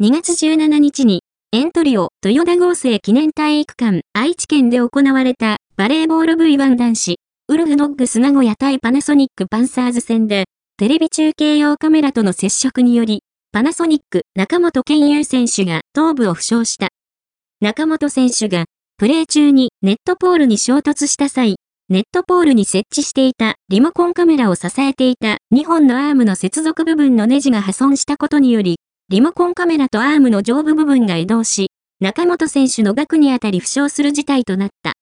2月17日に、エントリオ、豊田合成記念体育館、愛知県で行われた、バレーボール V1 男子、ウルフノッグス名古屋対パナソニックパンサーズ戦で、テレビ中継用カメラとの接触により、パナソニック中本健優選手が頭部を負傷した。中本選手が、プレー中にネットポールに衝突した際、ネットポールに設置していたリモコンカメラを支えていた2本のアームの接続部分のネジが破損したことにより、リモコンカメラとアームの上部部分が移動し、中本選手の額にあたり負傷する事態となった。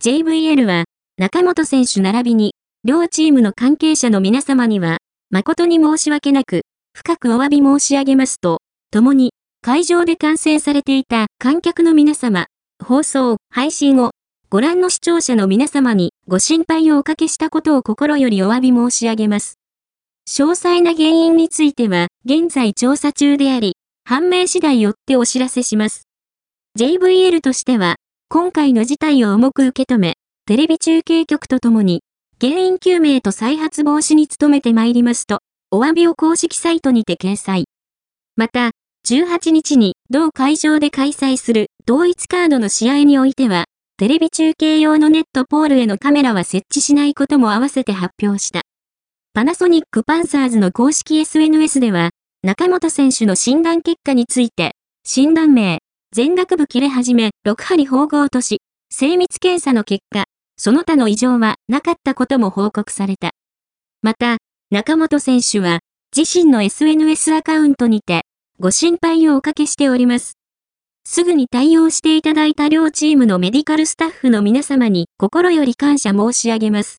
JVL は、中本選手並びに、両チームの関係者の皆様には、誠に申し訳なく、深くお詫び申し上げますと、共に、会場で観戦されていた観客の皆様、放送、配信を、ご覧の視聴者の皆様にご心配をおかけしたことを心よりお詫び申し上げます。詳細な原因については、現在調査中であり、判明次第よってお知らせします。JVL としては、今回の事態を重く受け止め、テレビ中継局とともに、原因究明と再発防止に努めてまいりますと、お詫びを公式サイトにて掲載。また、18日に同会場で開催する同一カードの試合においては、テレビ中継用のネットポールへのカメラは設置しないことも合わせて発表した。パナソニックパンサーズの公式 SNS では、中本選手の診断結果について、診断名、全額部切れ始め、6針縫合とし、精密検査の結果、その他の異常はなかったことも報告された。また、中本選手は、自身の SNS アカウントにて、ご心配をおかけしております。すぐに対応していただいた両チームのメディカルスタッフの皆様に心より感謝申し上げます。